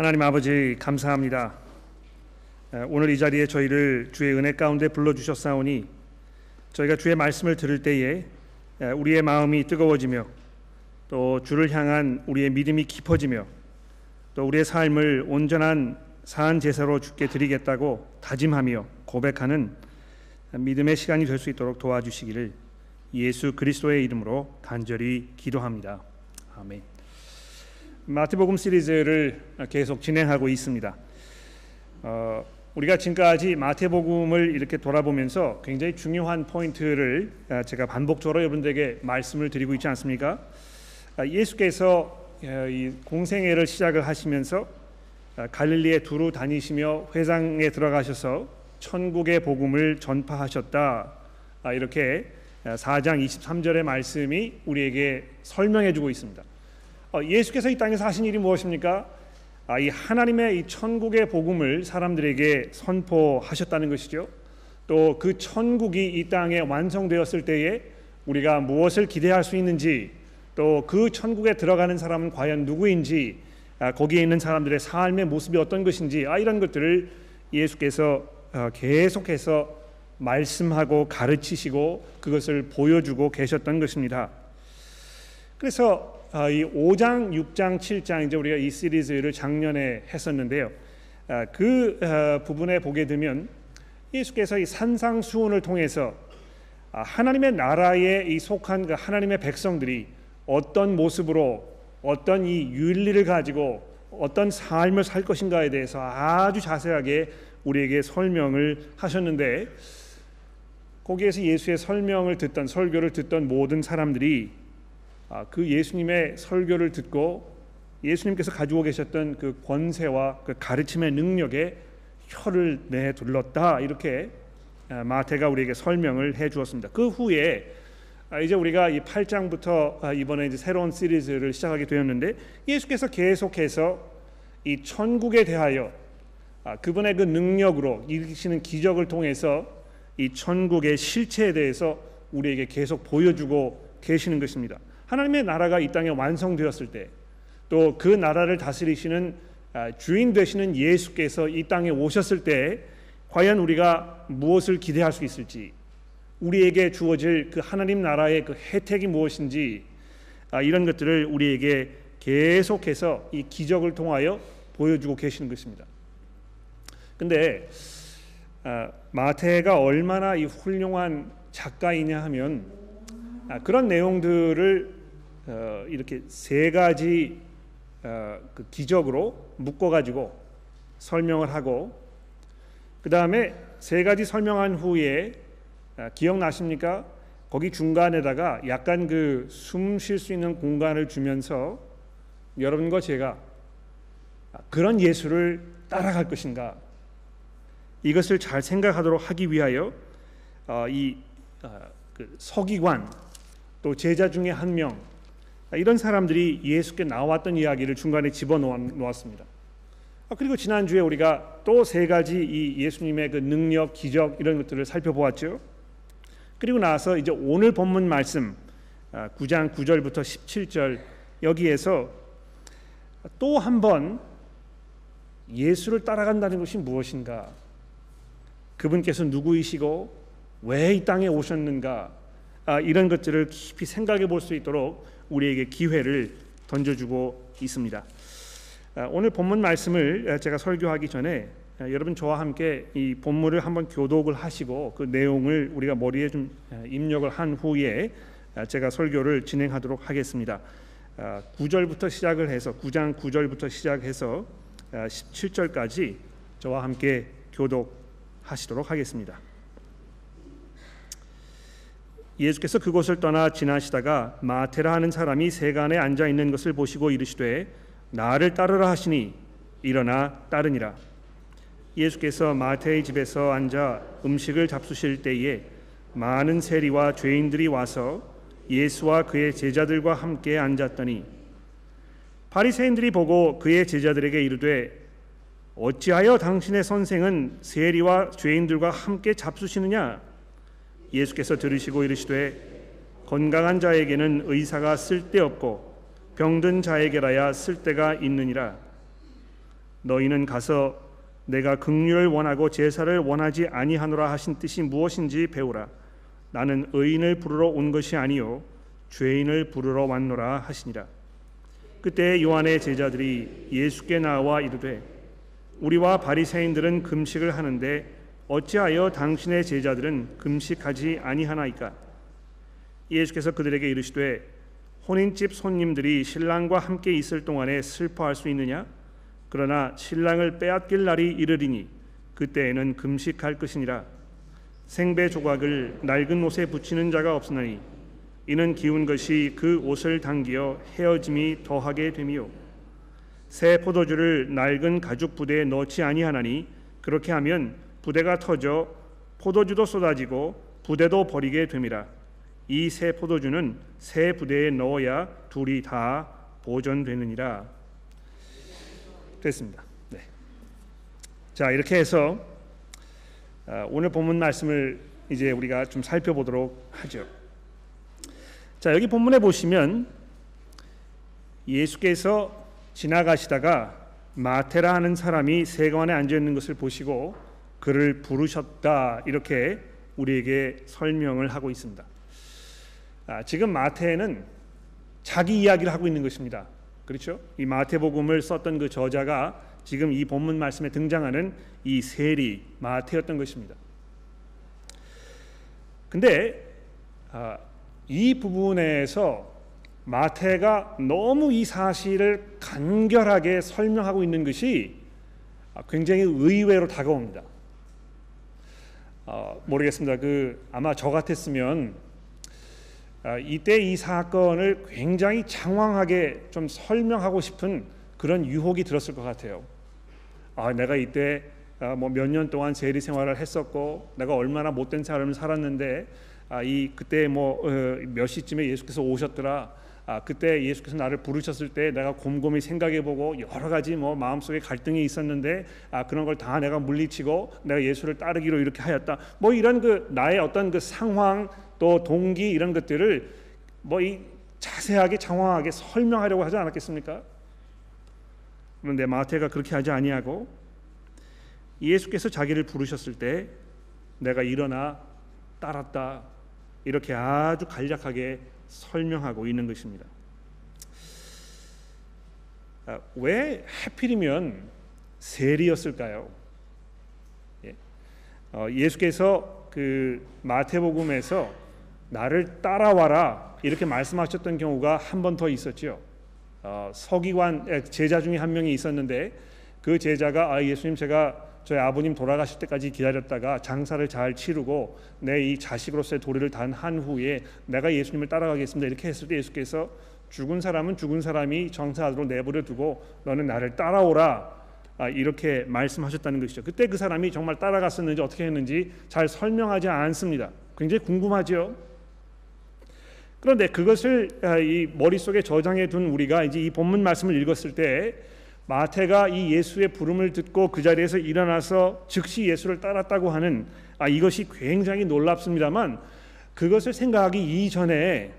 하나님 아버지 감사합니다. 오늘 이 자리에 저희를 주의 은혜 가운데 불러 주셨사오니 저희가 주의 말씀을 들을 때에 우리의 마음이 뜨거워지며 또 주를 향한 우리의 믿음이 깊어지며 또 우리의 삶을 온전한 사한 제사로 주께 드리겠다고 다짐하며 고백하는 믿음의 시간이 될 수 있도록 도와주시기를 예수 그리스도의 이름으로 간절히 기도합니다. 아멘. 마태복음 시리즈를 계속 진행하고 있습니다. 어, 우리가 지금까지 마태복음을 이렇게 돌아보면서 굉장히 중요한 포인트를 아, 제가 반복적으로 여러분들에게 말씀을 드리고 있지 않습니까? 아, 예수께서 어, 이 공생애를 시작을 하시면서 아, 갈릴리에 두루 다니시며 회장에 들어가셔서 천국의 복음을 전파하셨다. 이렇게 4장 23절의 말씀이 우리에게 설명해 주고 있습니다. 어, 예수께서 이 땅에서 하신 일이 무엇입니까? 아, 이 하나님의 이 천국의 복음을 사람들에게 선포하셨다는 것이죠. 또 그 천국이 이 땅에 완성되었을 때에 우리가 무엇을 기대할 수 있는지 또 그 천국에 들어가는 사람은 과연 누구인지 아, 거기에 있는 사람들의 삶의 모습이 어떤 것인지 아, 이런 것들을 예수께서 어, 계속해서 말씀하고 가르치시고 그것을 보여주고 계셨던 것입니다. 그래서 아, 이 5장, 6장, 7장 이제 우리가 이 시리즈를 작년에 했었는데요. 아, 그 어, 부분에 보게 되면 예수께서 이 산상수훈을 통해서 아, 하나님의 나라에 이 속한 그 하나님의 백성들이 어떤 모습으로 어떤 이 윤리를 가지고 어떤 삶을 살 것인가에 대해서 아주 자세하게 우리에게 설명을 하셨는데 거기에서 예수의 설명을 듣던 설교를 듣던 모든 사람들이 아, 그 예수님의 설교를 듣고 예수님께서 가지고 계셨던 그 권세와 그 가르침의 능력에 혀를 내둘렀다 이렇게 아, 마태가 우리에게 설명을 해 주었습니다. 그 후에 아, 이제 우리가 이 8장부터 이번에 이제 새로운 시리즈를 시작하게 되었는데 예수께서 계속해서 이 천국에 대하여 그분의 그 능력으로 일으키시는 기적을 통해서 이 천국의 실체에 대해서 우리에게 계속 보여주고 계시는 것입니다. 하나님의 나라가 이 땅에 완성되었을 때 또 그 나라를 다스리시는 아, 주인 되시는 예수께서 이 땅에 오셨을 때 과연 우리가 무엇을 기대할 수 있을지 우리에게 주어질 그 하나님 나라의 그 혜택이 무엇인지 아, 이런 것들을 우리에게 계속해서 이 기적을 통하여 보여주고 계시는 것입니다. 근데 아, 마태가 얼마나 이 훌륭한 작가이냐 하면 그런 내용들을 어, 이렇게 세 가지 어, 그 기적으로 묶어 가지고 설명을 하고 그 다음에 세 가지 설명한 후에 어, 기억나십니까? 거기 중간에다가 약간 그 숨 쉴 수 있는 공간을 주면서 여러분과 제가 그런 예수를 따라갈 것인가 이것을 잘 생각하도록 하기 위하여 이 그 서기관 또 제자 중에 한명 이런 사람들이 예수께 나왔던 이야기를 중간에 집어넣었습니다. 아, 그리고 지난 주에 우리가 또 세 가지 이 예수님의 그 능력, 기적 이런 것들을 살펴보았죠. 그리고 나서 이제 오늘 본문 말씀 9장 아, 9절부터 17절 여기에서 또 한 번 예수를 따라간다는 것이 무엇인가? 그분께서 누구이시고 왜 이 땅에 오셨는가? 아, 이런 것들을 깊이 생각해 볼 수 있도록 우리에게 기회를 던져주고 있습니다. 아, 오늘 본문 말씀을 제가 설교하기 전에 아, 여러분 저와 함께 이 본문을 한번 교독을 하시고 그 내용을 우리가 머리에 좀 아, 입력을 한 후에 제가 설교를 진행하도록 하겠습니다. 9절부터 시작을 해서 9장 9절부터 시작해서 17절까지 저와 함께 교독하시도록 하겠습니다. 예수께서 그곳을 떠나 지나시다가 마테라 하는 사람이 세간에 앉아 있는 것을 보시고 이르시되 나를 따르라 하시니 일어나 따르니라. 예수께서 마태의 집에서 앉아 음식을 잡수실 때에 많은 세리와 죄인들이 와서 예수와 그의 제자들과 함께 앉았더니 바리새인들이 보고 그의 제자들에게 이르되 어찌하여 당신의 선생은 세리와 죄인들과 함께 잡수시느냐 예수께서 들으시고 이르시되 건강한 자에게는 의사가 쓸데없고 병든 자에게라야 쓸데가 있느니라. 너희는 가서 내가 긍휼을 원하고 제사를 원하지 아니하노라 하신 뜻이 무엇인지 배우라. 나는 의인을 부르러 온 것이 아니요 죄인을 부르러 왔노라 하시니라. 그때 요한의 제자들이 예수께 나와 이르되 우리와 바리새인들은 금식을 하는데 어찌하여 당신의 제자들은 금식하지 아니하나이까? 예수께서 그들에게 이르시되 혼인집 손님들이 신랑과 함께 있을 동안에 슬퍼할 수 있느냐? 그러나 신랑을 빼앗길 날이 이르리니 그때에는 금식할 것이니라. 생배 조각을 낡은 옷에 붙이는 자가 없으나니 이는 기운 것이 그 옷을 당기어 헤어짐이 더하게 됨이요. 새 포도주를 낡은 가죽 부대에 넣지 아니하나니 그렇게 하면 부대가 터져 포도주도 쏟아지고 부대도 버리게 됨이라 이 새 포도주는 새 부대에 넣어야 둘이 다 보존되느니라 됐습니다. 네. 자 이렇게 해서 아, 오늘 본문 말씀을 이제 우리가 좀 살펴보도록 하죠. 자 여기 본문에 보시면 예수께서 지나가시다가 마테라 하는 사람이 세관에 앉아 있는 것을 보시고 그를 부르셨다 이렇게 우리에게 설명을 하고 있습니다. 아, 지금 마태는 자기 이야기를 하고 있는 것입니다. 그렇죠? 이 마태복음을 썼던 그 저자가 지금 이 본문 말씀에 등장하는 이 세리 마태였던 것입니다. 근데 아, 이 부분에서 마태가 너무 이 사실을 간결하게 설명하고 있는 것이 굉장히 의외로 다가옵니다. 어, 모르겠습니다. 그 아마 저 같았으면 아, 이때 이 사건을 굉장히 장황하게 좀 설명하고 싶은 그런 유혹이 들었을 것 같아요. 아, 내가 이때 아, 뭐몇 년 동안 세리 생활을 했었고 내가 얼마나 못된 삶을 살았는데 아, 이 그때 뭐몇 어, 시쯤에 예수께서 오셨더라. 아, 그때 예수께서 나를 부르셨을 때 내가 곰곰이 생각해보고 여러 가지 뭐 마음속에 갈등이 있었는데 아, 그런 걸 다 내가 물리치고 내가 예수를 따르기로 이렇게 하였다. 뭐 이런 그 나의 어떤 그 상황 또 동기 이런 것들을 뭐 이 자세하게 장황하게 설명하려고 하지 않았겠습니까? 그런데 마태가 그렇게 하지 아니하고 예수께서 자기를 부르셨을 때 내가 일어나 따랐다 이렇게 아주 간략하게 설명하고 있는 것입니다. 아, 왜 하필이면 세리였을까요? 예. 어, 예수께서 그 마태복음에서 나를 따라와라 이렇게 말씀하셨던 경우가 한 번 더 있었죠. 어, 서기관 제자 중에 한 명이 있었는데 그 제자가 아 예수님 제가 저희 아버님 돌아가실 때까지 기다렸다가 장사를 잘 치르고 내 이 자식으로서의 도리를 단 한 후에 내가 예수님을 따라가겠습니다 이렇게 했을 때 예수께서 죽은 사람은 죽은 사람이 정사하도록 내버려 두고 너는 나를 따라오라 아, 이렇게 말씀하셨다는 것이죠. 그때 그 사람이 정말 따라갔었는지 어떻게 했는지 잘 설명하지 않습니다. 굉장히 궁금하죠. 그런데 그것을 아, 이 머릿속에 저장해 둔 우리가 이제 이 본문 말씀을 읽었을 때 마태가 이 예수의 부름을 듣고 그 자리에서 일어나서 즉시 예수를 따랐다고 하는 아 이것이 굉장히 놀랍습니다만 그것을 생각하기 이전에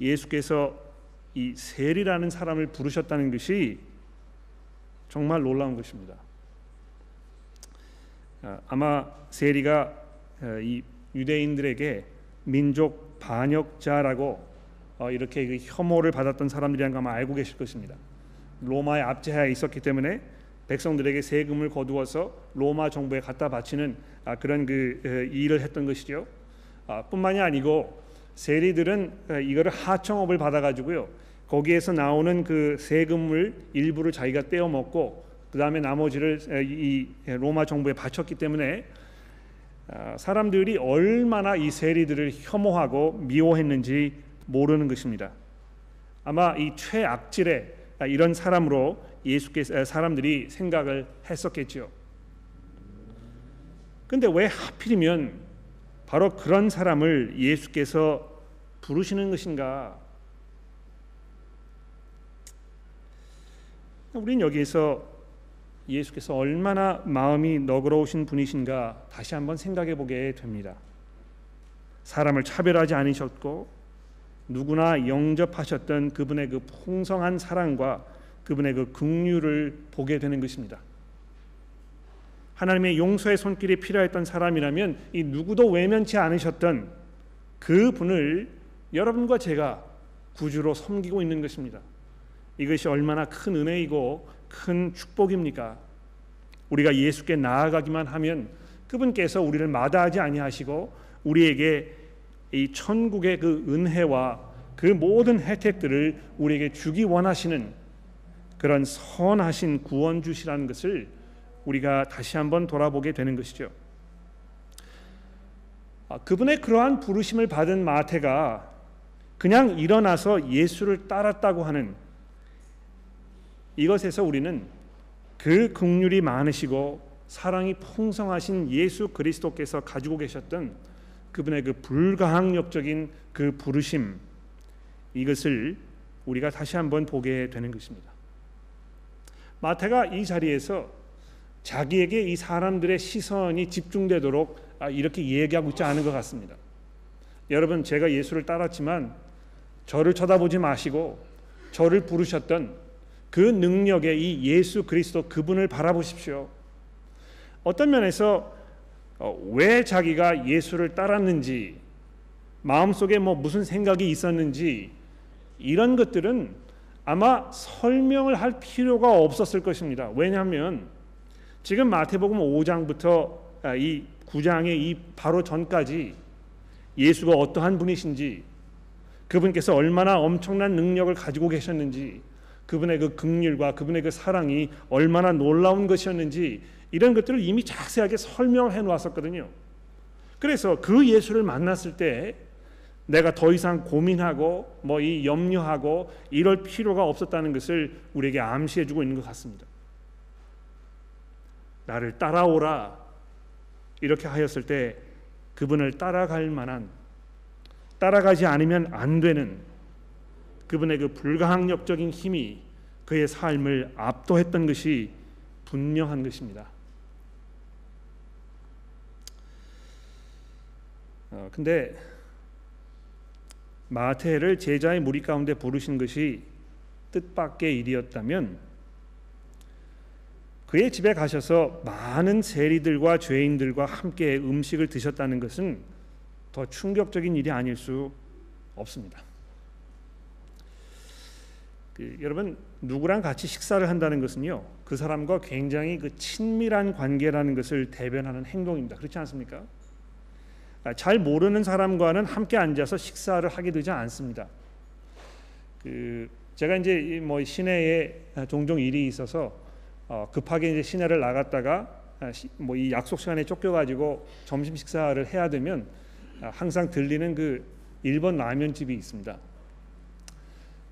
예수께서 이 셀이라는 사람을 부르셨다는 것이 정말 놀라운 것입니다. 아, 아마 세리가 어, 이 유대인들에게 민족 반역자라고 어, 이렇게 그 혐오를 받았던 사람들이란 거 아마 알고 계실 것입니다. 로마의 압제하에 있었기 때문에 백성들에게 세금을 거두어서 로마 정부에 갖다 바치는 아, 그런 그 일을 했던 것이죠. 아, 뿐만이 아니고 세리들은 이거를 하청업을 받아가지고요. 거기에서 나오는 그 세금을 일부를 자기가 떼어 먹고 그 다음에 나머지를 이 로마 정부에 바쳤기 때문에 아, 사람들이 얼마나 이 세리들을 혐오하고 미워했는지 모르는 것입니다. 아마 이 최악질의 이런 사람으로 예수께서 사람들이 생각을 했었겠지요. 근데 왜 하필이면 바로 그런 사람을 예수께서 부르시는 것인가? 우리는 여기에서 예수께서 얼마나 마음이 너그러우신 분이신가 다시 한번 생각해 보게 됩니다. 사람을 차별하지 않으셨고 누구나 영접하셨던 그분의 그 풍성한 사랑과 그분의 그 긍휼을 보게 되는 것입니다. 하나님의 용서의 손길이 필요했던 사람이라면 이 누구도 외면치 않으셨던 그 분을 여러분과 제가 구주로 섬기고 있는 것입니다. 이것이 얼마나 큰 은혜이고 큰 축복입니까? 우리가 예수께 나아가기만 하면 그분께서 우리를 마다하지 아니하시고 우리에게 이 천국의 그 은혜와 그 모든 혜택들을 우리에게 주기 원하시는 그런 선하신 구원주시라는 것을 우리가 다시 한번 돌아보게 되는 것이죠. 아, 그분의 그러한 부르심을 받은 마태가 그냥 일어나서 예수를 따랐다고 하는 이것에서 우리는 그 긍휼이 많으시고 사랑이 풍성하신 예수 그리스도께서 가지고 계셨던 그분의 그 불가항력적인 그 부르심 이것을 우리가 다시 한번 보게 되는 것입니다. 마태가 이 자리에서 자기에게 이 사람들의 시선이 집중되도록 아, 이렇게 얘기하고 있지 않은 것 같습니다. 여러분 제가 예수를 따랐지만 저를 쳐다보지 마시고 저를 부르셨던 그 능력의 이 예수 그리스도 그분을 바라보십시오. 어떤 면에서 어, 왜 자기가 예수를 따랐는지 마음속에 뭐 무슨 생각이 있었는지 이런 것들은 아마 설명을 할 필요가 없었을 것입니다. 왜냐하면 지금 마태복음 5장부터 아, 이 9장의 이 바로 전까지 예수가 어떠한 분이신지 그분께서 얼마나 엄청난 능력을 가지고 계셨는지 그분의 그 긍휼과 그분의 그 사랑이 얼마나 놀라운 것이었는지 이런 것들을 이미 자세하게 설명해 놓았었거든요. 그래서 그 예수를 만났을 때 내가 더 이상 고민하고 뭐 이 염려하고 이럴 필요가 없었다는 것을 우리에게 암시해 주고 있는 것 같습니다. 나를 따라오라 이렇게 하였을 때 그분을 따라갈 만한 따라가지 않으면 안 되는 그분의 그 불가항력적인 힘이 그의 삶을 압도했던 것이 분명한 것입니다. 어, 근데 마태를 제자의 무리 가운데 부르신 것이 뜻밖의 일이었다면 그의 집에 가셔서 많은 세리들과 죄인들과 함께 음식을 드셨다는 것은 더 충격적인 일이 아닐 수 없습니다. 그, 여러분 누구랑 같이 식사를 한다는 것은요 그 사람과 굉장히 그 친밀한 관계라는 것을 대변하는 행동입니다. 그렇지 않습니까? 아, 잘 모르는 사람과는 함께 앉아서 식사를 하게 되지 않습니다. 그 제가 이제 뭐 시내에 종종 일이 있어서 어 급하게 이제 시내를 나갔다가 아, 뭐이 약속 시간에 쫓겨가지고 점심 식사를 해야 되면 아, 항상 들리는 그 일본 라면집이 있습니다.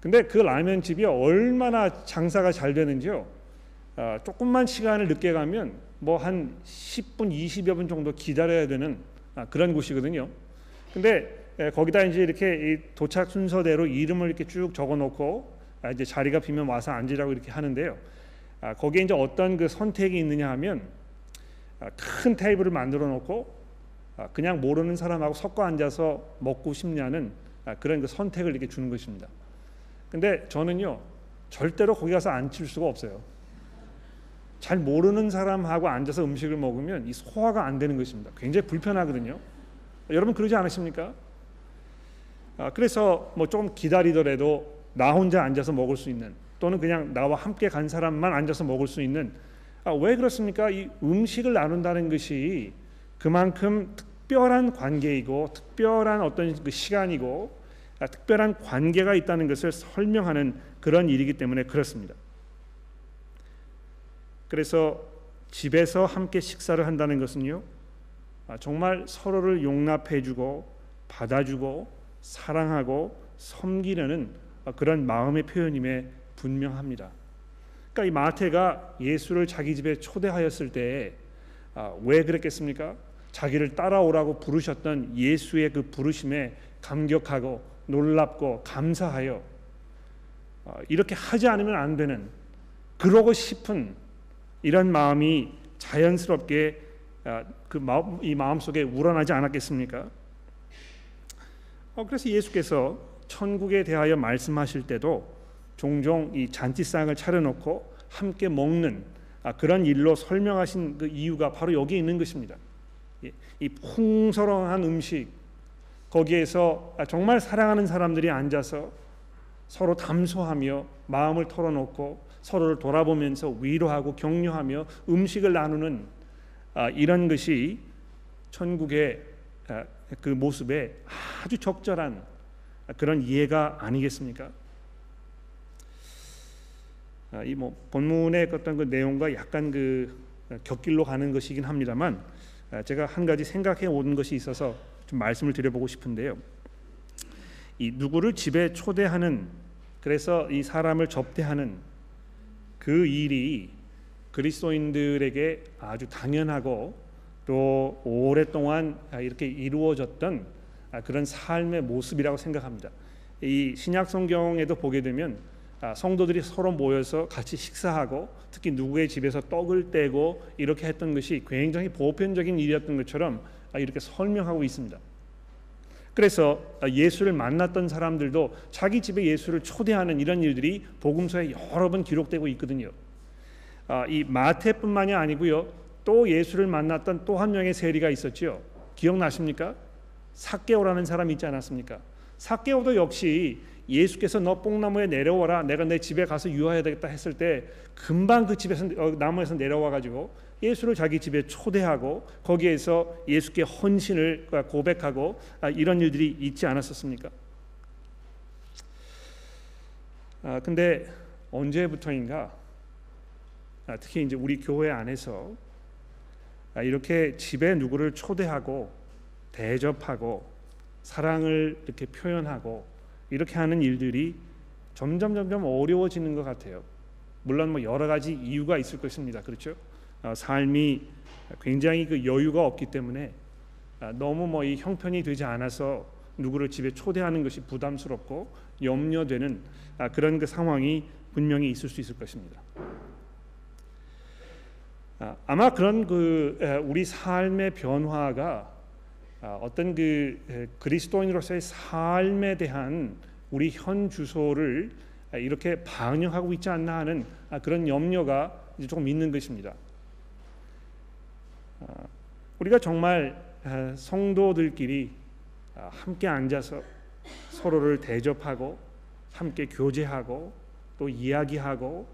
근데 그 라면집이 얼마나 장사가 잘 되는지요. 조금만 시간을 늦게 가면 뭐 한 10분, 20여 분 정도 기다려야 되는 아, 그런 곳이거든요. 근데 예, 거기다 이제 이렇게 도착 순서대로 이름을 이렇게 쭉 적어놓고 아, 이제 자리가 비면 와서 앉으라고 이렇게 하는데요. 아, 거기에 이제 어떤 그 선택이 있느냐 하면 큰 테이블을 만들어 놓고 그냥 모르는 사람하고 섞어 앉아서 먹고 싶냐는 그런 그 선택을 이렇게 주는 것입니다. 근데 저는요 절대로 거기 가서 앉힐 수가 없어요. 잘 모르는 사람하고 앉아서 음식을 먹으면 이 소화가 안 되는 것입니다. 굉장히 불편하거든요. 여러분 그러지 않으십니까? 아, 그래서 뭐 조금 기다리더라도 나 혼자 앉아서 먹을 수 있는 또는 그냥 나와 함께 간 사람만 앉아서 먹을 수 있는 아, 왜 그렇습니까? 이 음식을 나눈다는 것이 그만큼 특별한 관계이고 특별한 어떤 그 시간이고 아, 특별한 관계가 있다는 것을 설명하는 그런 일이기 때문에 그렇습니다. 그래서 집에서 함께 식사를 한다는 것은요 아, 정말 서로를 용납해주고 받아주고 사랑하고 섬기려는 그런 마음의 표현임에 분명합니다. 그러니까 이 마태가 예수를 자기 집에 초대하였을 때에 아, 왜 그랬겠습니까? 자기를 따라오라고 부르셨던 예수의 그 부르심에 감격하고 놀랍고 감사하여 아, 이렇게 하지 않으면 안 되는 그러고 싶은 이런 마음이 자연스럽게 아, 그 마음, 이 마음 속에 우러나지 않았겠습니까? 어, 그래서 예수께서 천국에 대하여 말씀하실 때도 종종 이 잔치상을 차려놓고 함께 먹는 아, 그런 일로 설명하신 그 이유가 바로 여기 있는 것입니다. 이 풍성한 음식 거기에서 아, 정말 사랑하는 사람들이 앉아서 서로 담소하며 마음을 털어놓고 서로를 돌아보면서 위로하고 격려하며 음식을 나누는 아, 이런 것이 천국의 그 모습에 아주 적절한 그런 이해가 아니겠습니까? 아, 이뭐 본문의 어떤 그 내용과 약간 그 격길로 가는 것이긴 합니다만 아, 제가 한 가지 생각해 온 것이 있어서 좀 말씀을 드려보고 싶은데요. 이 누구를 집에 초대하는 그래서 이 사람을 접대하는 그 일이 그리스도인들에게 아주 당연하고 또 오랫동안 이렇게 이루어졌던 그런 삶의 모습이라고 생각합니다. 이 신약 성경에도 보게 되면 아, 성도들이 서로 모여서 같이 식사하고 특히 누구의 집에서 떡을 떼고 이렇게 했던 것이 굉장히 보편적인 일이었던 것처럼 아, 이렇게 설명하고 있습니다. 그래서 아, 예수를 만났던 사람들도 자기 집에 예수를 초대하는 이런 일들이 복음서에 여러 번 기록되고 있거든요. 이 마태뿐만이 아니고요. 또 예수를 만났던 또 한 명의 세리가 있었죠. 기억나십니까? 사개오라는 사람 있지 않았습니까? 사개오도 역시 예수께서 너 뽕나무에 내려와라 내가 내 집에 가서 유하해야 되겠다 했을 때 금방 그 집에서 어, 나무에서 내려와 가지고 예수를 자기 집에 초대하고 거기에서 예수께 헌신을 고백하고 아, 이런 일들이 있지 않았었습니까? 아 근데 언제부터인가 아, 특히 이제 우리 교회 안에서 아, 이렇게 집에 누구를 초대하고 대접하고 사랑을 이렇게 표현하고 이렇게 하는 일들이 점점 점점 어려워지는 것 같아요. 물론 뭐 여러 가지 이유가 있을 것입니다. 그렇죠? 어, 삶이 굉장히 그 여유가 없기 때문에 아, 너무 뭐 이 형편이 되지 않아서 누구를 집에 초대하는 것이 부담스럽고 염려되는 아, 그런 그 상황이 분명히 있을 수 있을 것입니다. 아, 아마 그런 그 우리 삶의 변화가 아, 어떤 그 그리스도인으로서의 삶에 대한 우리 현 주소를 이렇게 반영하고 있지 않나 하는 아, 그런 염려가 조금 있는 것입니다. 아, 우리가 정말 성도들끼리 함께 앉아서 서로를 대접하고 함께 교제하고 또 이야기하고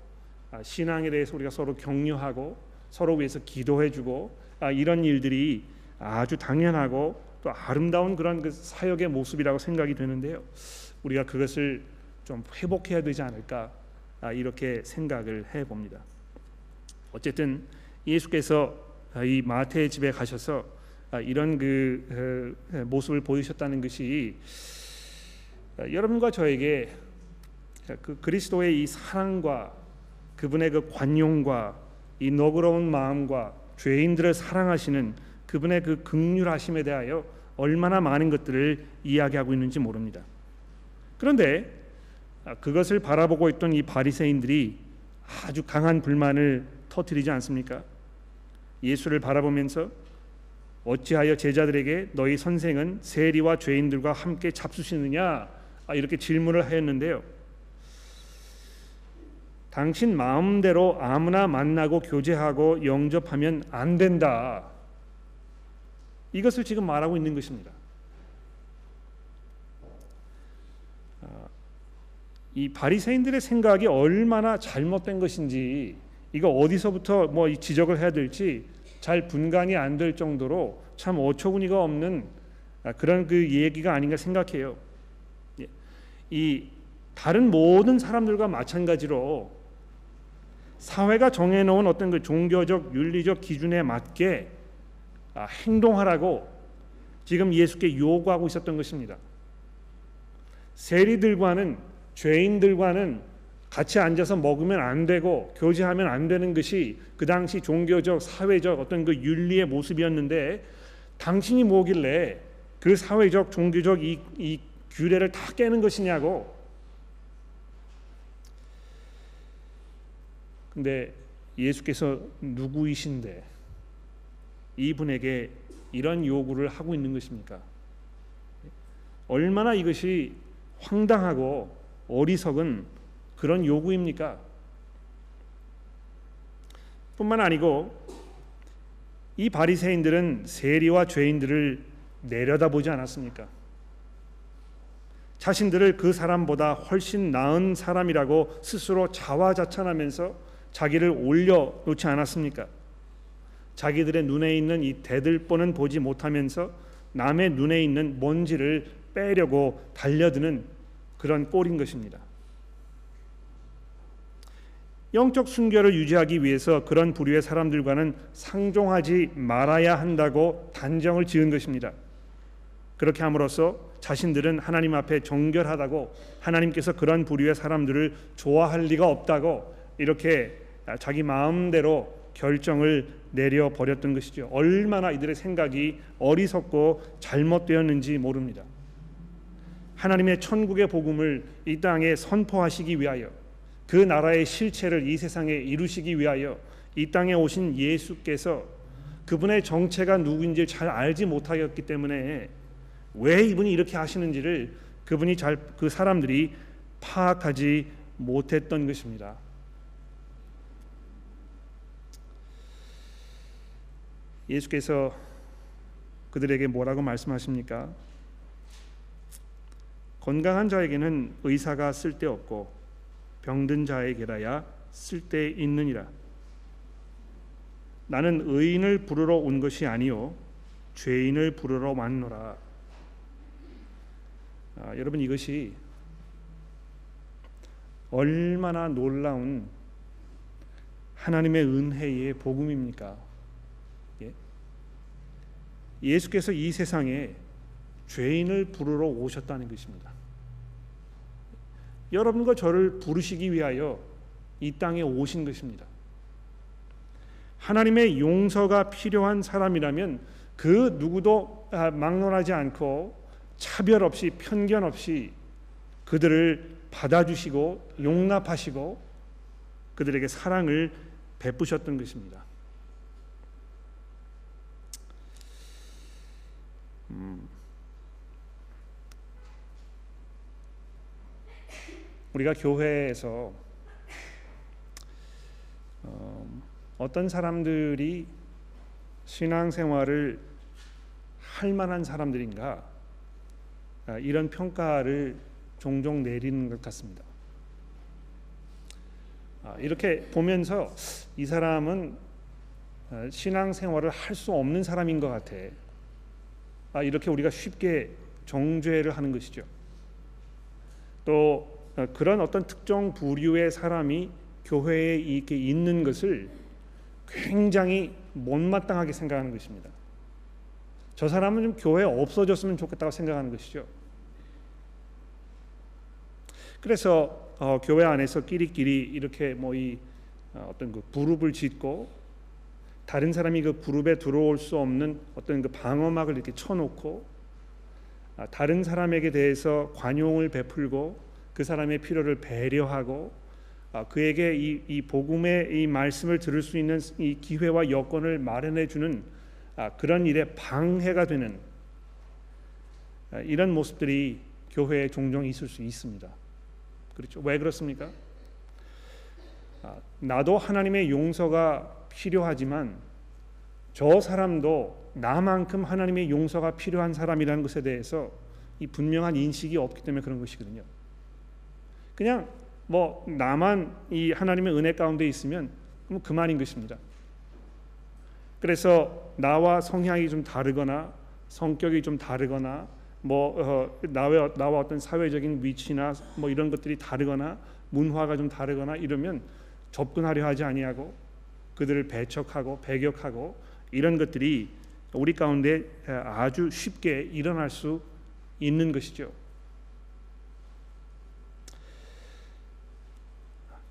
신앙에 대해서 우리가 서로 격려하고 서로 위해서 기도해주고 이런 일들이 아주 당연하고 또 아름다운 그런 그 사역의 모습이라고 생각이 되는데요. 우리가 그것을 좀 회복해야 되지 않을까 아, 이렇게 생각을 해 봅니다. 어쨌든 예수께서 이 마태의 집에 가셔서 아, 이런 그 모습을 보이셨다는 것이 아, 여러분과 저에게 그 그리스도의 이 사랑과 그분의 그 관용과 이 너그러운 마음과 죄인들을 사랑하시는 그분의 그 극률하심에 대하여 얼마나 많은 것들을 이야기하고 있는지 모릅니다. 그런데 그것을 바라보고 있던 이 바리새인들이 아주 강한 불만을 터뜨리지 않습니까? 예수를 바라보면서 어찌하여 제자들에게 너희 선생은 세리와 죄인들과 함께 잡수시느냐 아, 이렇게 질문을 하였는데요. 당신 마음대로 아무나 만나고 교제하고 영접하면 안 된다. 이것을 지금 말하고 있는 것입니다. 아, 이 바리새인들의 생각이 얼마나 잘못된 것인지 이거 어디서부터 뭐 지적을 해야 될지 잘 분간이 안 될 정도로 참 어처구니가 없는 아, 그런 그 얘기가 아닌가 생각해요. 예. 이 다른 모든 사람들과 마찬가지로 사회가 정해놓은 어떤 그 종교적 윤리적 기준에 맞게 아, 행동하라고 지금 예수께 요구하고 있었던 것입니다. 세리들과는 죄인들과는 같이 앉아서 먹으면 안 되고 교제하면 안 되는 것이 그 당시 종교적 사회적 어떤 그 윤리의 모습이었는데 당신이 뭐길래 그 사회적 종교적 이, 이 규례를 다 깨는 것이냐고 근데 예수께서 누구이신데 이분에게 이런 요구를 하고 있는 것입니까? 얼마나 이것이 황당하고 어리석은 그런 요구입니까? 뿐만 아니고 이 바리새인들은 세리와 죄인들을 내려다보지 않았습니까? 자신들을 그 사람보다 훨씬 나은 사람이라고 스스로 자화자찬하면서 자기를 올려 놓지 않았습니까? 자기들의 눈에 있는 이 대들보는 보지 못하면서 남의 눈에 있는 먼지를 빼려고 달려드는 그런 꼴인 것입니다. 영적 순결을 유지하기 위해서 그런 부류의 사람들과는 상종하지 말아야 한다고 단정을 지은 것입니다. 그렇게 함으로써 자신들은 하나님 앞에 정결하다고 하나님께서 그런 부류의 사람들을 좋아할 리가 없다고 이렇게 자기 마음대로 결정을 내려 버렸던 것이죠. 얼마나 이들의 생각이 어리석고 잘못되었는지 모릅니다. 하나님의 천국의 복음을 이 땅에 선포하시기 위하여 그 나라의 실체를 이 세상에 이루시기 위하여 이 땅에 오신 예수께서 그분의 정체가 누구인지 잘 알지 못하였기 때문에 왜 이분이 이렇게 하시는지를 그분이 잘 그 사람들이 파악하지 못했던 것입니다. 예수께서 그들에게 뭐라고 말씀하십니까? 건강한 자에게는 의사가 쓸데없고 병든 자에게라야 쓸데 있느니라. 나는 의인을 부르러 온 것이 아니요 죄인을 부르러 왔노라. 아, 여러분 이것이 얼마나 놀라운 하나님의 은혜의 복음입니까? 예? 예수께서 이 세상에 죄인을 부르러 오셨다는 것입니다. 여러분과 저를 부르시기 위하여 이 땅에 오신 것입니다. 하나님의 용서가 필요한 사람이라면 그 누구도 아, 막론하지 않고 차별 없이 편견 없이 그들을 받아주시고 용납하시고 그들에게 사랑을 베푸셨던 것입니다. 우리가 교회에서 어, 어떤 사람들이 신앙생활을 할 만한 사람들인가 아, 이런 평가를 종종 내리는 것 같습니다. 아, 이렇게 보면서 이 사람은 아, 신앙생활을 할 수 없는 사람인 것 같아. 이렇게 우리가 쉽게 정죄를 하는 것이죠. 또 어, 그런 어떤 특정 부류의 사람이 교회에 이렇게 있는 것을 굉장히 못마땅하게 생각하는 것입니다. 저 사람은 좀 교회에 없어졌으면 좋겠다고 생각하는 것이죠. 그래서 어, 교회 안에서 끼리끼리 이렇게 뭐 이 어, 어떤 그 그룹을 짓고 다른 사람이 그 그룹에 들어올 수 없는 어떤 그 방어막을 이렇게 쳐놓고 아, 다른 사람에게 대해서 관용을 베풀고 그 사람의 필요를 배려하고 아, 그에게 이, 이 복음의 이 말씀을 들을 수 있는 이 기회와 여건을 마련해 주는 아, 그런 일에 방해가 되는 아, 이런 모습들이 교회에 종종 있을 수 있습니다. 그렇죠? 왜 그렇습니까? 나도 하나님의 용서가 필요하지만 저 사람도 나만큼 하나님의 용서가 필요한 사람이라는 것에 대해서 이 분명한 인식이 없기 때문에 그런 것이거든요. 그냥 뭐 나만 이 하나님의 은혜 가운데 있으면 뭐 그만인 것입니다. 그래서 나와 성향이 좀 다르거나 성격이 좀 다르거나 뭐 어, 나와 나와 어떤 사회적인 위치나 뭐 이런 것들이 다르거나 문화가 좀 다르거나 이러면 접근하려 하지 아니하고 그들을 배척하고 배격하고 이런 것들이 우리 가운데 아주 쉽게 일어날 수 있는 것이죠.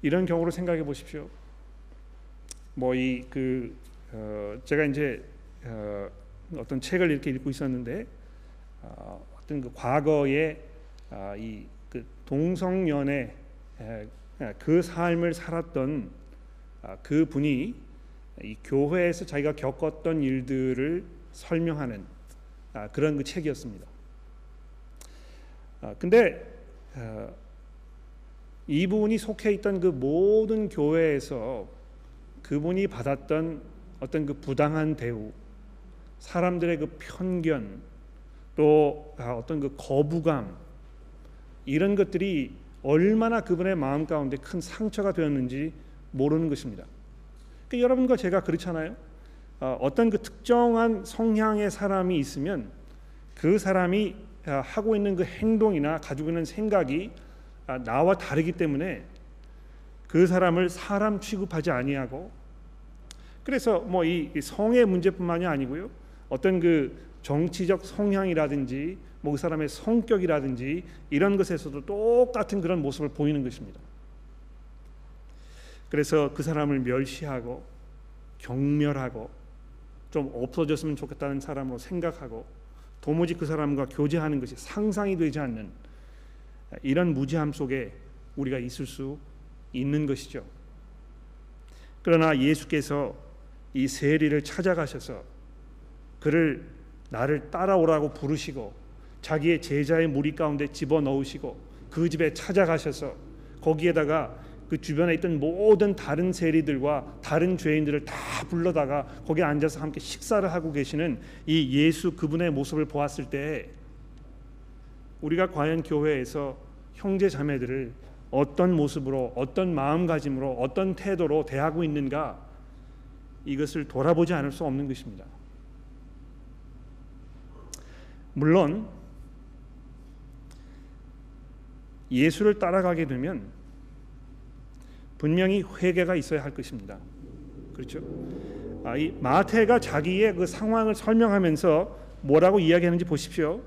이런 경우로 생각해 보십시오. 뭐 이 그 어, 제가 이제 어, 어떤 책을 이렇게 읽고 있었는데 어, 어떤 그 과거에 아, 이그 동성연애 에, 그 삶을 살았던 아, 그 분이 이 교회에서 자기가 겪었던 일들을 설명하는 아, 그런 그 책이었습니다. 아, 근데 어, 이분이 속해 있던 그 모든 교회에서 그분이 받았던 어떤 그 부당한 대우, 사람들의 그 편견, 또 아, 어떤 그 거부감 이런 것들이 얼마나 그분의 마음 가운데 큰 상처가 되었는지 모르는 것입니다. 그러니까 여러분과 제가 그렇잖아요. 어, 어떤 그 특정한 성향의 사람이 있으면 그 사람이 아, 하고 있는 그 행동이나 가지고 있는 생각이 아, 나와 다르기 때문에 그 사람을 사람 취급하지 아니하고 그래서 뭐 이 성의 문제뿐만이 아니고요. 어떤 그 정치적 성향이라든지 뭐 그 사람의 성격이라든지 이런 것에서도 똑같은 그런 모습을 보이는 것입니다. 그래서 그 사람을 멸시하고 경멸하고 좀 없어졌으면 좋겠다는 사람으로 생각하고 도무지 그 사람과 교제하는 것이 상상이 되지 않는 이런 무지함 속에 우리가 있을 수 있는 것이죠. 그러나 예수께서 이 세리를 찾아가셔서 그를 나를 따라오라고 부르시고 자기의 제자의 무리 가운데 집어 넣으시고 그 집에 찾아가셔서 거기에다가 그 주변에 있던 모든 다른 세리들과 다른 죄인들을 다 불러다가 거기에 앉아서 함께 식사를 하고 계시는 이 예수 그분의 모습을 보았을 때 우리가 과연 교회에서 형제 자매들을 어떤 모습으로 어떤 마음가짐으로 어떤 태도로 대하고 있는가 이것을 돌아보지 않을 수 없는 것입니다. 물론 예수를 따라가게 되면 분명히 회개가 있어야 할 것입니다. 그렇죠? 아, 이 마태가 자기의 그 상황을 설명하면서 뭐라고 이야기하는지 보십시오.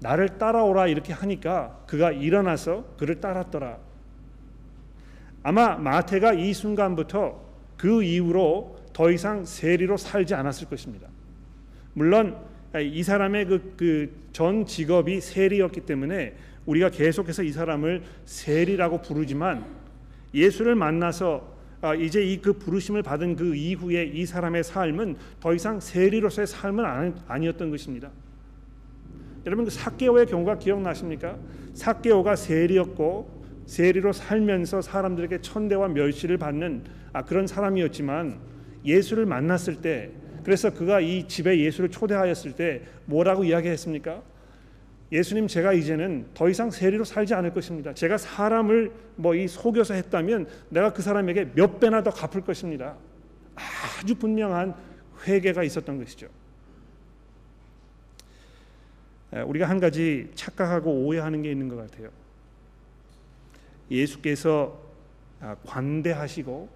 나를 따라오라 이렇게 하니까 그가 일어나서 그를 따랐더라. 아마 마태가 이 순간부터 그 이후로 더 이상 세리로 살지 않았을 것입니다. 물론 이 사람의 그전 직업이 세리였기 때문에 우리가 계속해서 이 사람을 세리라고 부르지만 예수를 만나서 아, 이제 이 그 부르심을 받은 그 이후에 이 사람의 삶은 더 이상 세리로서의 삶은 아니었던 것입니다. 여러분 그 사개오의 경우가 기억나십니까? 사개오가 세리였고 세리로 살면서 사람들에게 천대와 멸시를 받는 아, 그런 사람이었지만 예수를 만났을 때 그래서 그가 이 집에 예수를 초대하였을 때 뭐라고 이야기했습니까? 예수님 제가 이제는 더 이상 세리로 살지 않을 것입니다. 제가 사람을 뭐 이 속여서 했다면 내가 그 사람에게 몇 배나 더 갚을 것입니다. 아주 분명한 회개가 있었던 것이죠. 우리가 한 가지 착각하고 오해하는 게 있는 것 같아요. 예수께서 아, 관대하시고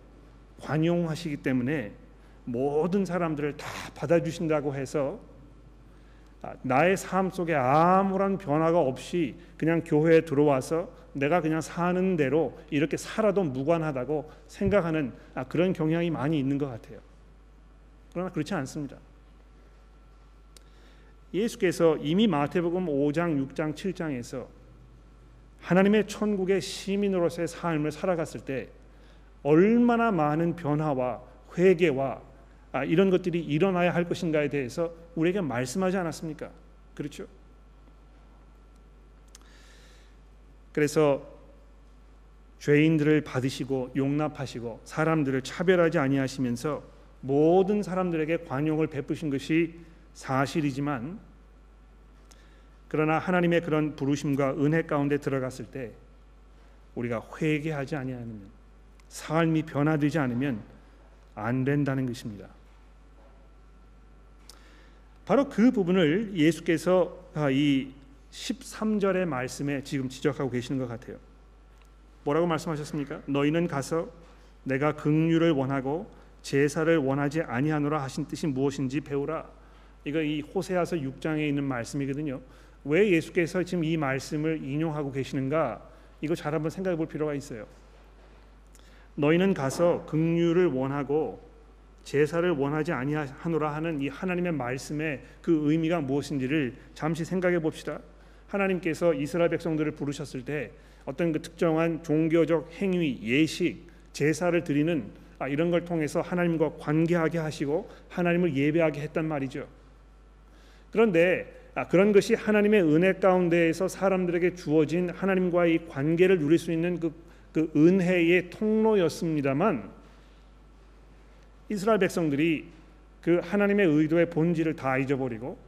관용하시기 때문에 모든 사람들을 다 받아주신다고 해서 아, 나의 삶 속에 아무런 변화가 없이 그냥 교회에 들어와서 내가 그냥 사는 대로 이렇게 살아도 무관하다고 생각하는 아, 그런 경향이 많이 있는 것 같아요. 그러나 그렇지 않습니다. 예수께서 이미 마태복음 5장, 6장, 7장에서 하나님의 천국의 시민으로서의 삶을 살아갔을 때 얼마나 많은 변화와 회개와 아, 이런 것들이 일어나야 할 것인가에 대해서 우리에게 말씀하지 않았습니까? 그렇죠? 그래서 죄인들을 받으시고 용납하시고 사람들을 차별하지 아니하시면서 모든 사람들에게 관용을 베푸신 것이 사실이지만 그러나 하나님의 그런 부르심과 은혜 가운데 들어갔을 때 우리가 회개하지 아니하면 삶이 변화되지 않으면 안 된다는 것입니다. 바로 그 부분을 예수께서 이 13절의 말씀에 지금 지적하고 계시는 것 같아요. 뭐라고 말씀하셨습니까? 너희는 가서 내가 긍휼을 원하고 제사를 원하지 아니하노라 하신 뜻이 무엇인지 배우라. 이거 이 호세아서 6장에 있는 말씀이거든요. 왜 예수께서 지금 이 말씀을 인용하고 계시는가? 이거 잘 한번 생각해 볼 필요가 있어요. 너희는 가서 긍휼을 원하고 제사를 원하지 아니하노라 하는 이 하나님의 말씀의 그 의미가 무엇인지를 잠시 생각해 봅시다. 하나님께서 이스라엘 백성들을 부르셨을 때 어떤 그 특정한 종교적 행위, 예식, 제사를 드리는 아, 이런 걸 통해서 하나님과 관계하게 하시고 하나님을 예배하게 했단 말이죠. 그런데 아, 그런 것이 하나님의 은혜 가운데에서 사람들에게 주어진 하나님과의 관계를 누릴 수 있는 그 그 은혜의 통로였습니다만 이스라엘 백성들이 그 하나님의 의도의 본질을 다 잊어버리고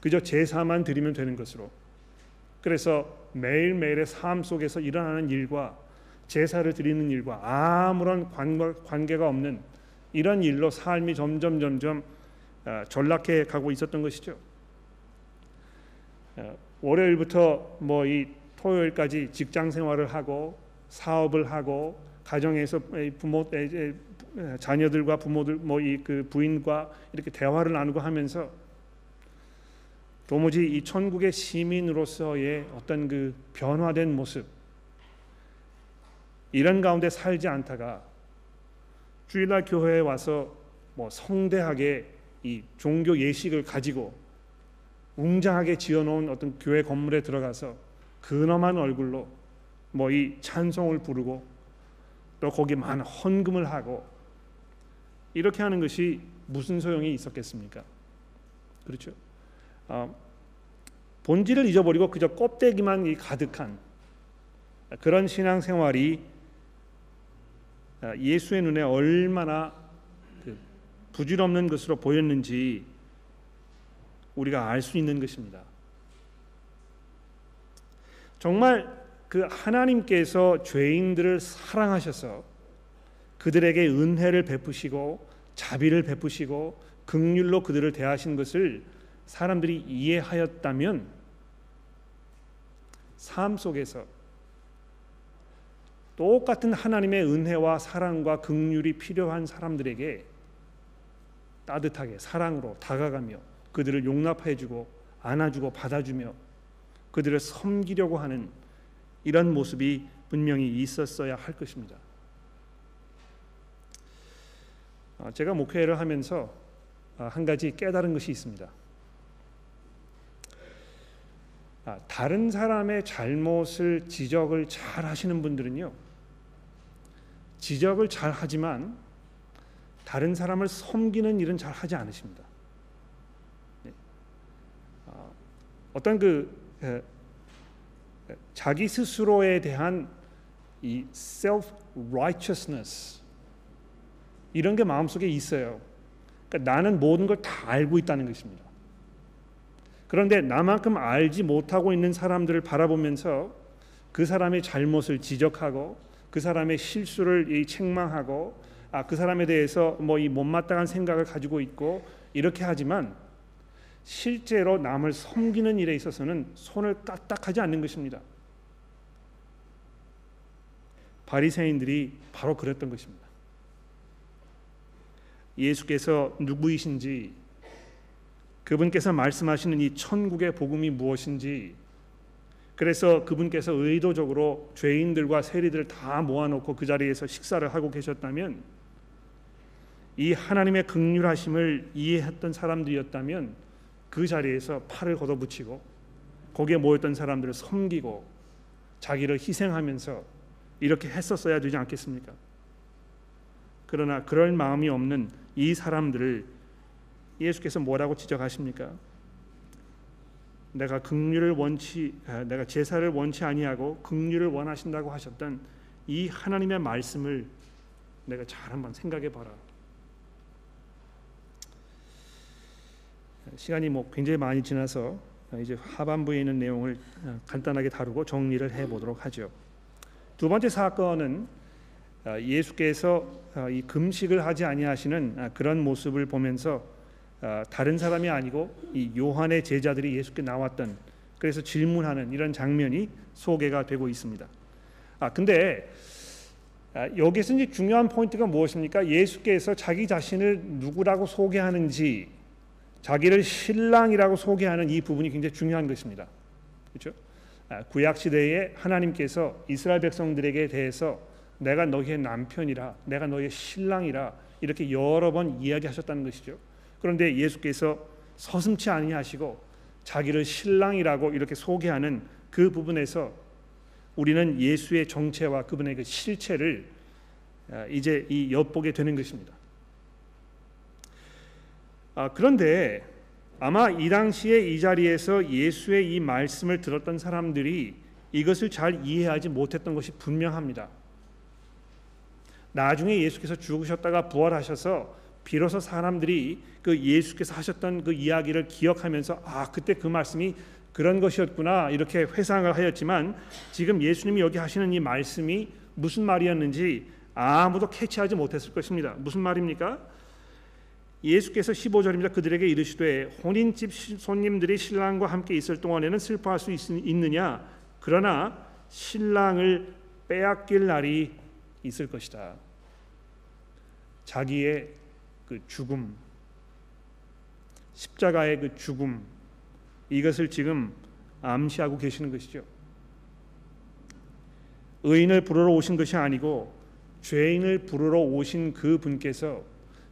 그저 제사만 드리면 되는 것으로 그래서 매일매일의 삶 속에서 일어나는 일과 제사를 드리는 일과 아무런 관계가 없는 이런 일로 삶이 점점 점점 아, 전락해 가고 있었던 것이죠. 아, 월요일부터 뭐 이 토요일까지 직장 생활을 하고 사업을 하고 가정에서 부모 자녀들과 부모들 뭐 이 그 부인과 이렇게 대화를 나누고 하면서 도무지 이 천국의 시민으로서의 어떤 그 변화된 모습 이런 가운데 살지 않다가 주일날 교회에 와서 뭐 성대하게 이 종교 예식을 가지고 웅장하게 지어놓은 어떤 교회 건물에 들어가서 근엄한 얼굴로 뭐 이 찬송을 부르고 또 거기 많은 헌금을 하고 이렇게 하는 것이 무슨 소용이 있었겠습니까? 그렇죠. 어, 본질을 잊어버리고 그저 껍데기만 가득한 그런 신앙 생활이 아, 예수의 눈에 얼마나 그 부질없는 것으로 보였는지 우리가 알 수 있는 것입니다. 정말 그 하나님께서 죄인들을 사랑하셔서 그들에게 은혜를 베푸시고 자비를 베푸시고 극률로 그들을 대하신 것을 사람들이 이해하였다면 삶 속에서 똑같은 하나님의 은혜와 사랑과 긍휼이 필요한 사람들에게 따뜻하게 사랑으로 다가가며 그들을 용납해 주고 안아주고 받아주며 그들을 섬기려고 하는 이런 모습이 분명히 있었어야 할 것입니다. 아, 제가 목회를 하면서 아, 한 가지 깨달은 것이 있습니다. 아, 다른 사람의 잘못을 지적을 잘 하시는 분들은요. 지적을 잘 하지만 다른 사람을 섬기는 일은 잘 하지 않으십니다. 네. 어, 어떤 그 에, 자기 스스로에 대한 이 self righteousness 이런 게 마음속에 있어요. 그러니까 나는 모든 걸 다 알고 있다는 것입니다. 그런데 나만큼 알지 못하고 있는 사람들을 바라보면서 그 사람의 잘못을 지적하고 그 사람의 실수를 책망하고 아, 그 사람에 대해서 뭐 이 못마땅한 생각을 가지고 있고 이렇게 하지만 실제로 남을 섬기는 일에 있어서는 손을 까딱하지 않는 것입니다. 바리새인들이 바로 그랬던 것입니다. 예수께서 누구이신지 그분께서 말씀하시는 이 천국의 복음이 무엇인지 그래서 그분께서 의도적으로 죄인들과 세리들을 다 모아놓고 그 자리에서 식사를 하고 계셨다면 이 하나님의 극률하심을 이해했던 사람들이었다면 그 자리에서 팔을 걷어붙이고 거기에 모였던 사람들을 섬기고 자기를 희생하면서 이렇게 했었어야 되지 않겠습니까? 그러나 그럴 마음이 없는 이 사람들을 예수께서 뭐라고 지적하십니까? 내가 긍휼을 원치 아, 내가 제사를 원치 아니하고 긍휼을 원하신다고 하셨던 이 하나님의 말씀을 내가 잘 한번 생각해 봐라. 시간이 뭐 굉장히 많이 지나서 이제 하반부에 있는 내용을 아, 간단하게 다루고 정리를 해 보도록 하죠. 두 번째 사건은 아, 예수께서 이 금식을 하지 아니하시는 그런 모습을 보면서 어, 다른 사람이 아니고 이 요한의 제자들이 예수께 나왔던 그래서 질문하는 이런 장면이 소개가 되고 있습니다. 아 근데 아, 여기서 이제 중요한 포인트가 무엇입니까? 예수께서 자기 자신을 누구라고 소개하는지 자기를 신랑이라고 소개하는 이 부분이 굉장히 중요한 것입니다. 그렇죠? 아, 구약 시대에 하나님께서 이스라엘 백성들에게 대해서 내가 너희의 남편이라, 내가 너희의 신랑이라 이렇게 여러 번 이야기하셨다는 것이죠. 그런데 예수께서 서슴치 아니하시고 자기를 신랑이라고 이렇게 소개하는 그 부분에서 우리는 예수의 정체와 그분의 그 실체를 아, 이제 이 엿보게 되는 것입니다. 아, 그런데 아마 이 당시에 이 자리에서 예수의 이 말씀을 들었던 사람들이 이것을 잘 이해하지 못했던 것이 분명합니다. 나중에 예수께서 죽으셨다가 부활하셔서 비로소 사람들이 그 예수께서 하셨던 그 이야기를 기억하면서 아 그때 그 말씀이 그런 것이었구나 이렇게 회상을 하였지만 지금 예수님이 여기 하시는 이 말씀이 무슨 말이었는지 아무도 캐치하지 못했을 것입니다. 무슨 말입니까? 예수께서 15절입니다. 그들에게 이르시되 혼인집 손님들이 신랑과 함께 있을 동안에는 슬퍼할 수 있, 있느냐 그러나 신랑을 빼앗길 날이 있을 것이다. 자기의 그 죽음, 십자가의 그 죽음 이것을 지금 암시하고 계시는 것이죠. 의인을 부르러 오신 것이 아니고 죄인을 부르러 오신 그 분께서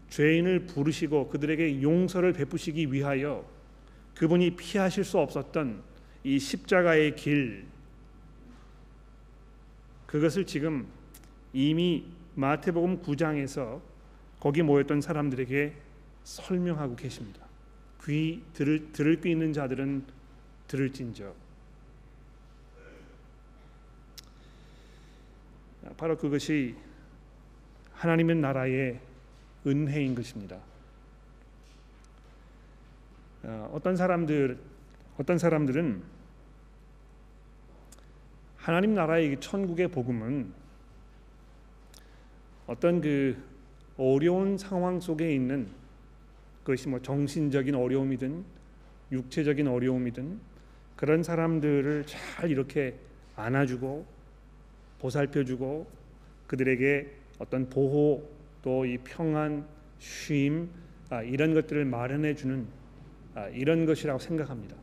죄인을 부르시고 그들에게 용서를 베푸시기 위하여 그분이 피하실 수 없었던 이 십자가의 길 그것을 지금 이미 마태복음 9장에서 거기 모였던 사람들에게 설명하고 계십니다. 귀 들을 들을 귀 있는 자들은 들을진저. 바로 그것이 하나님의 나라의 은혜인 것입니다. 어, 어떤 사람들 어떤 사람들은 하나님 나라의 천국의 복음은 어떤 그 어려운 상황 속에 있는 그것이 뭐 정신적인 어려움이든 육체적인 어려움이든 그런 사람들을 잘 이렇게 안아주고 보살펴주고 그들에게 어떤 보호 또 이 평안 쉼 아, 이런 것들을 마련해 주는 아, 이런 것이라고 생각합니다.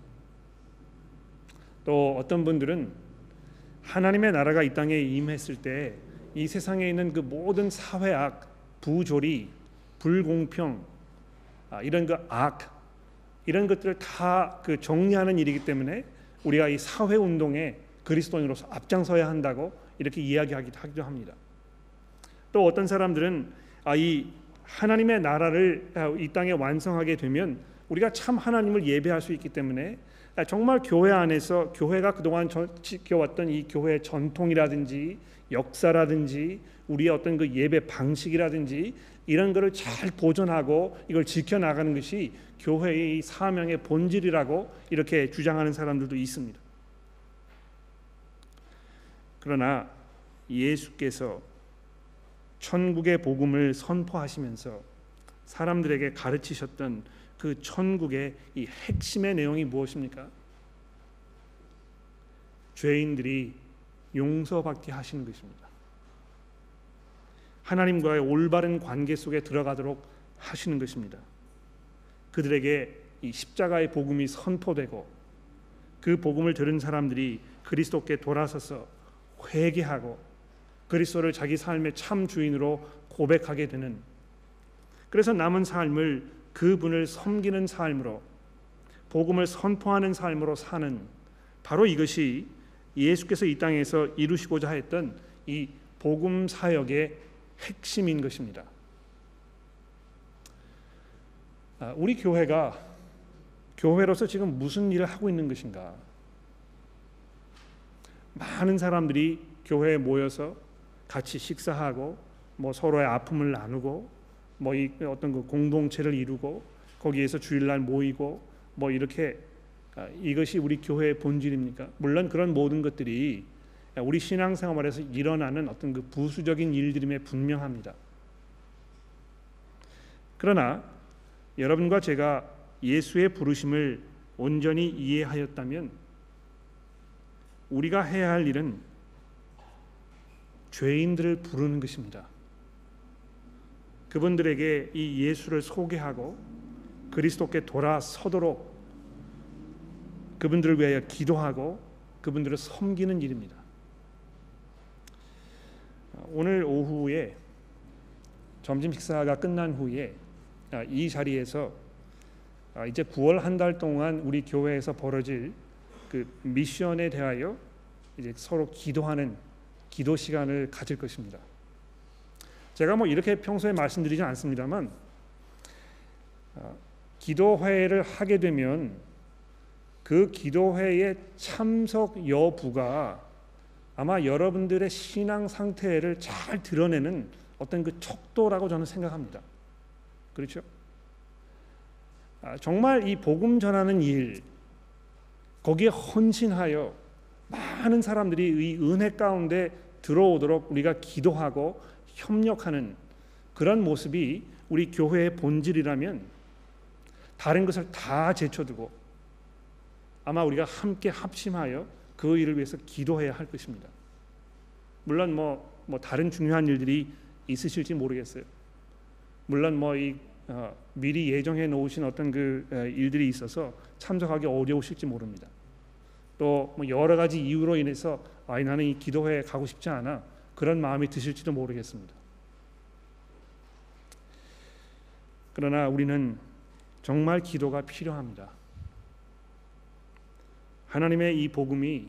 또 어떤 분들은 하나님의 나라가 이 땅에 임했을 때 이 세상에 있는 그 모든 사회악, 부조리, 불공평 아, 이런 그 악 이런 것들을 다 그 정리하는 일이기 때문에 우리가 이 사회 운동에 그리스도인으로서 앞장서야 한다고 이렇게 이야기하기도 합니다. 또 어떤 사람들은 아, 이 하나님의 나라를 아, 이 땅에 완성하게 되면 우리가 참 하나님을 예배할 수 있기 때문에 아, 정말 교회 안에서 교회가 그동안 지켜왔던 이 교회의 전통이라든지 역사라든지 우리의 어떤 그 예배 방식이라든지 이런 것을 잘 보존하고 이걸 지켜 나가는 것이 교회의 사명의 본질이라고 이렇게 주장하는 사람들도 있습니다. 그러나 예수께서 천국의 복음을 선포하시면서 사람들에게 가르치셨던 그 천국의 이 핵심의 내용이 무엇입니까? 죄인들이 용서받게 하시는 것입니다. 하나님과의 올바른 관계 속에 들어가도록 하시는 것입니다. 그들에게 이 십자가의 복음이 선포되고 그 복음을 들은 사람들이 그리스도께 돌아서서 회개하고 그리스도를 자기 삶의 참 주인으로 고백하게 되는 그래서 남은 삶을 그분을 섬기는 삶으로 복음을 선포하는 삶으로 사는 바로 이것이 예수께서 이 땅에서 이루시고자 했던 이 복음 사역의 핵심인 것입니다. 아, 우리 교회가 교회로서 지금 무슨 일을 하고 있는 것인가? 많은 사람들이 교회에 모여서 같이 식사하고 뭐 서로의 아픔을 나누고 뭐 어떤 그 공동체를 이루고 거기에서 주일날 모이고 뭐 이렇게 아, 이것이 우리 교회의 본질입니까? 물론 그런 모든 것들이 우리 신앙생활에서 일어나는 어떤 그 부수적인 일들임에 분명합니다. 그러나 여러분과 제가 예수의 부르심을 온전히 이해하였다면 우리가 해야 할 일은 죄인들을 부르는 것입니다. 그분들에게 이 예수를 소개하고 그리스도께 돌아서도록 그분들을 위하여 기도하고 그분들을 섬기는 일입니다. 오늘 오후에 점심 식사가 끝난 후에 아, 이 자리에서 아, 이제 9월 한 달 동안 우리 교회에서 벌어질 그 미션에 대하여 이제 서로 기도하는 기도 시간을 가질 것입니다. 제가 뭐 이렇게 평소에 말씀드리지 않습니다만 어, 기도 회를 하게 되면 그 기도회의 참석 여부가 아마 여러분들의 신앙 상태를 잘 드러내는 어떤 그 척도라고 저는 생각합니다. 그렇죠? 아, 정말 이 복음 전하는 일 거기에 헌신하여 많은 사람들이 이 은혜 가운데 들어오도록 우리가 기도하고 협력하는 그런 모습이 우리 교회의 본질이라면 다른 것을 다 제쳐두고 아마 우리가 함께 합심하여 그 일을 위해서 기도해야 할 것입니다. 물론 뭐, 뭐 다른 중요한 일들이 있으실지 모르겠어요. 물론 뭐이 어, 미리 예정해 놓으신 어떤 그 에, 일들이 있어서 참석하기 어려우실지 모릅니다. 또 뭐 여러 가지 이유로 인해서 아 나는 이 기도회에 가고 싶지 않아 그런 마음이 드실지도 모르겠습니다. 그러나 우리는 정말 기도가 필요합니다. 하나님의 이 복음이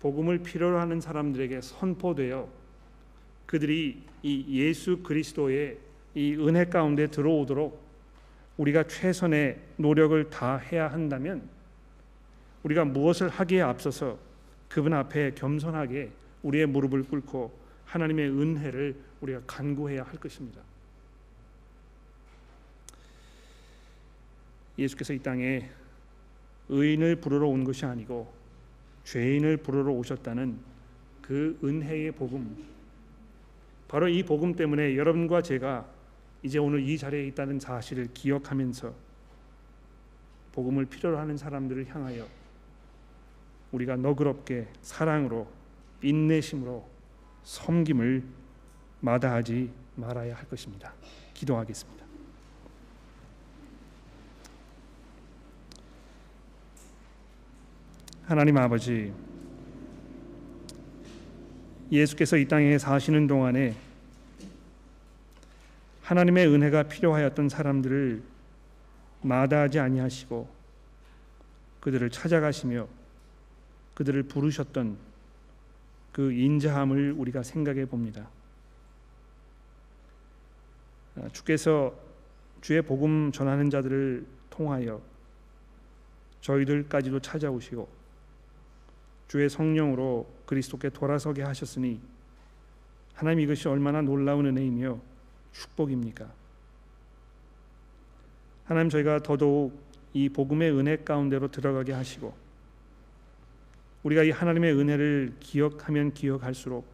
복음을 필요로 하는 사람들에게 선포되어 그들이 이 예수 그리스도의 이 은혜 가운데 들어오도록 우리가 최선의 노력을 다해야 한다면 우리가 무엇을 하기에 앞서서 그분 앞에 겸손하게 우리의 무릎을 꿇고 하나님의 은혜를 우리가 간구해야 할 것입니다. 예수께서 이 땅에 의인을 부르러 온 것이 아니고 죄인을 부르러 오셨다는 그 은혜의 복음. 바로 이 복음 때문에 여러분과 제가 이제 오늘 이 자리에 있다는 사실을 기억하면서 복음을 필요로 하는 사람들을 향하여 우리가 너그럽게 사랑으로 인내심으로 섬김을 마다하지 말아야 할 것입니다. 기도하겠습니다. 하나님 아버지 예수께서 이 땅에 사시는 동안에 하나님의 은혜가 필요하였던 사람들을 마다하지 아니하시고 그들을 찾아가시며 그들을 부르셨던 그 인자함을 우리가 생각해 봅니다. 아, 주께서 주의 복음 전하는 자들을 통하여 저희들까지도 찾아오시고 주의 성령으로 그리스도께 돌아서게 하셨으니 하나님 이것이 얼마나 놀라운 은혜이며 축복입니까? 하나님 저희가 더더욱 이 복음의 은혜 가운데로 들어가게 하시고 우리가 이 하나님의 은혜를 기억하면 기억할수록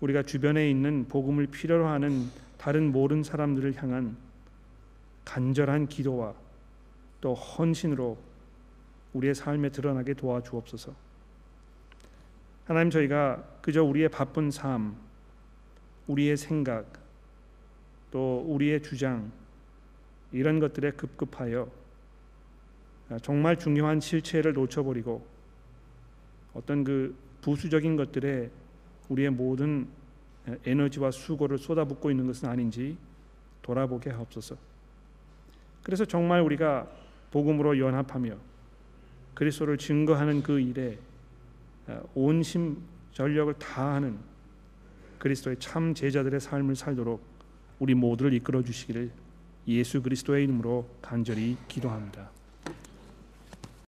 우리가 주변에 있는 복음을 필요로 하는 다른 모든 사람들을 향한 간절한 기도와 또 헌신으로 우리의 삶에 드러나게 도와주옵소서. 하나님 저희가 그저 우리의 바쁜 삶, 우리의 생각, 또 우리의 주장 이런 것들에 급급하여 정말 중요한 실체를 놓쳐버리고 어떤 그 부수적인 것들에 우리의 모든 에너지와 수고를 쏟아붓고 있는 것은 아닌지 돌아보게 하옵소서. 그래서 정말 우리가 복음으로 연합하며 그리스도를 증거하는 그 일에 온심 전력을 다하는 그리스도의 참 제자들의 삶을 살도록 우리 모두를 이끌어 주시기를 예수 그리스도의 이름으로 간절히 기도합니다.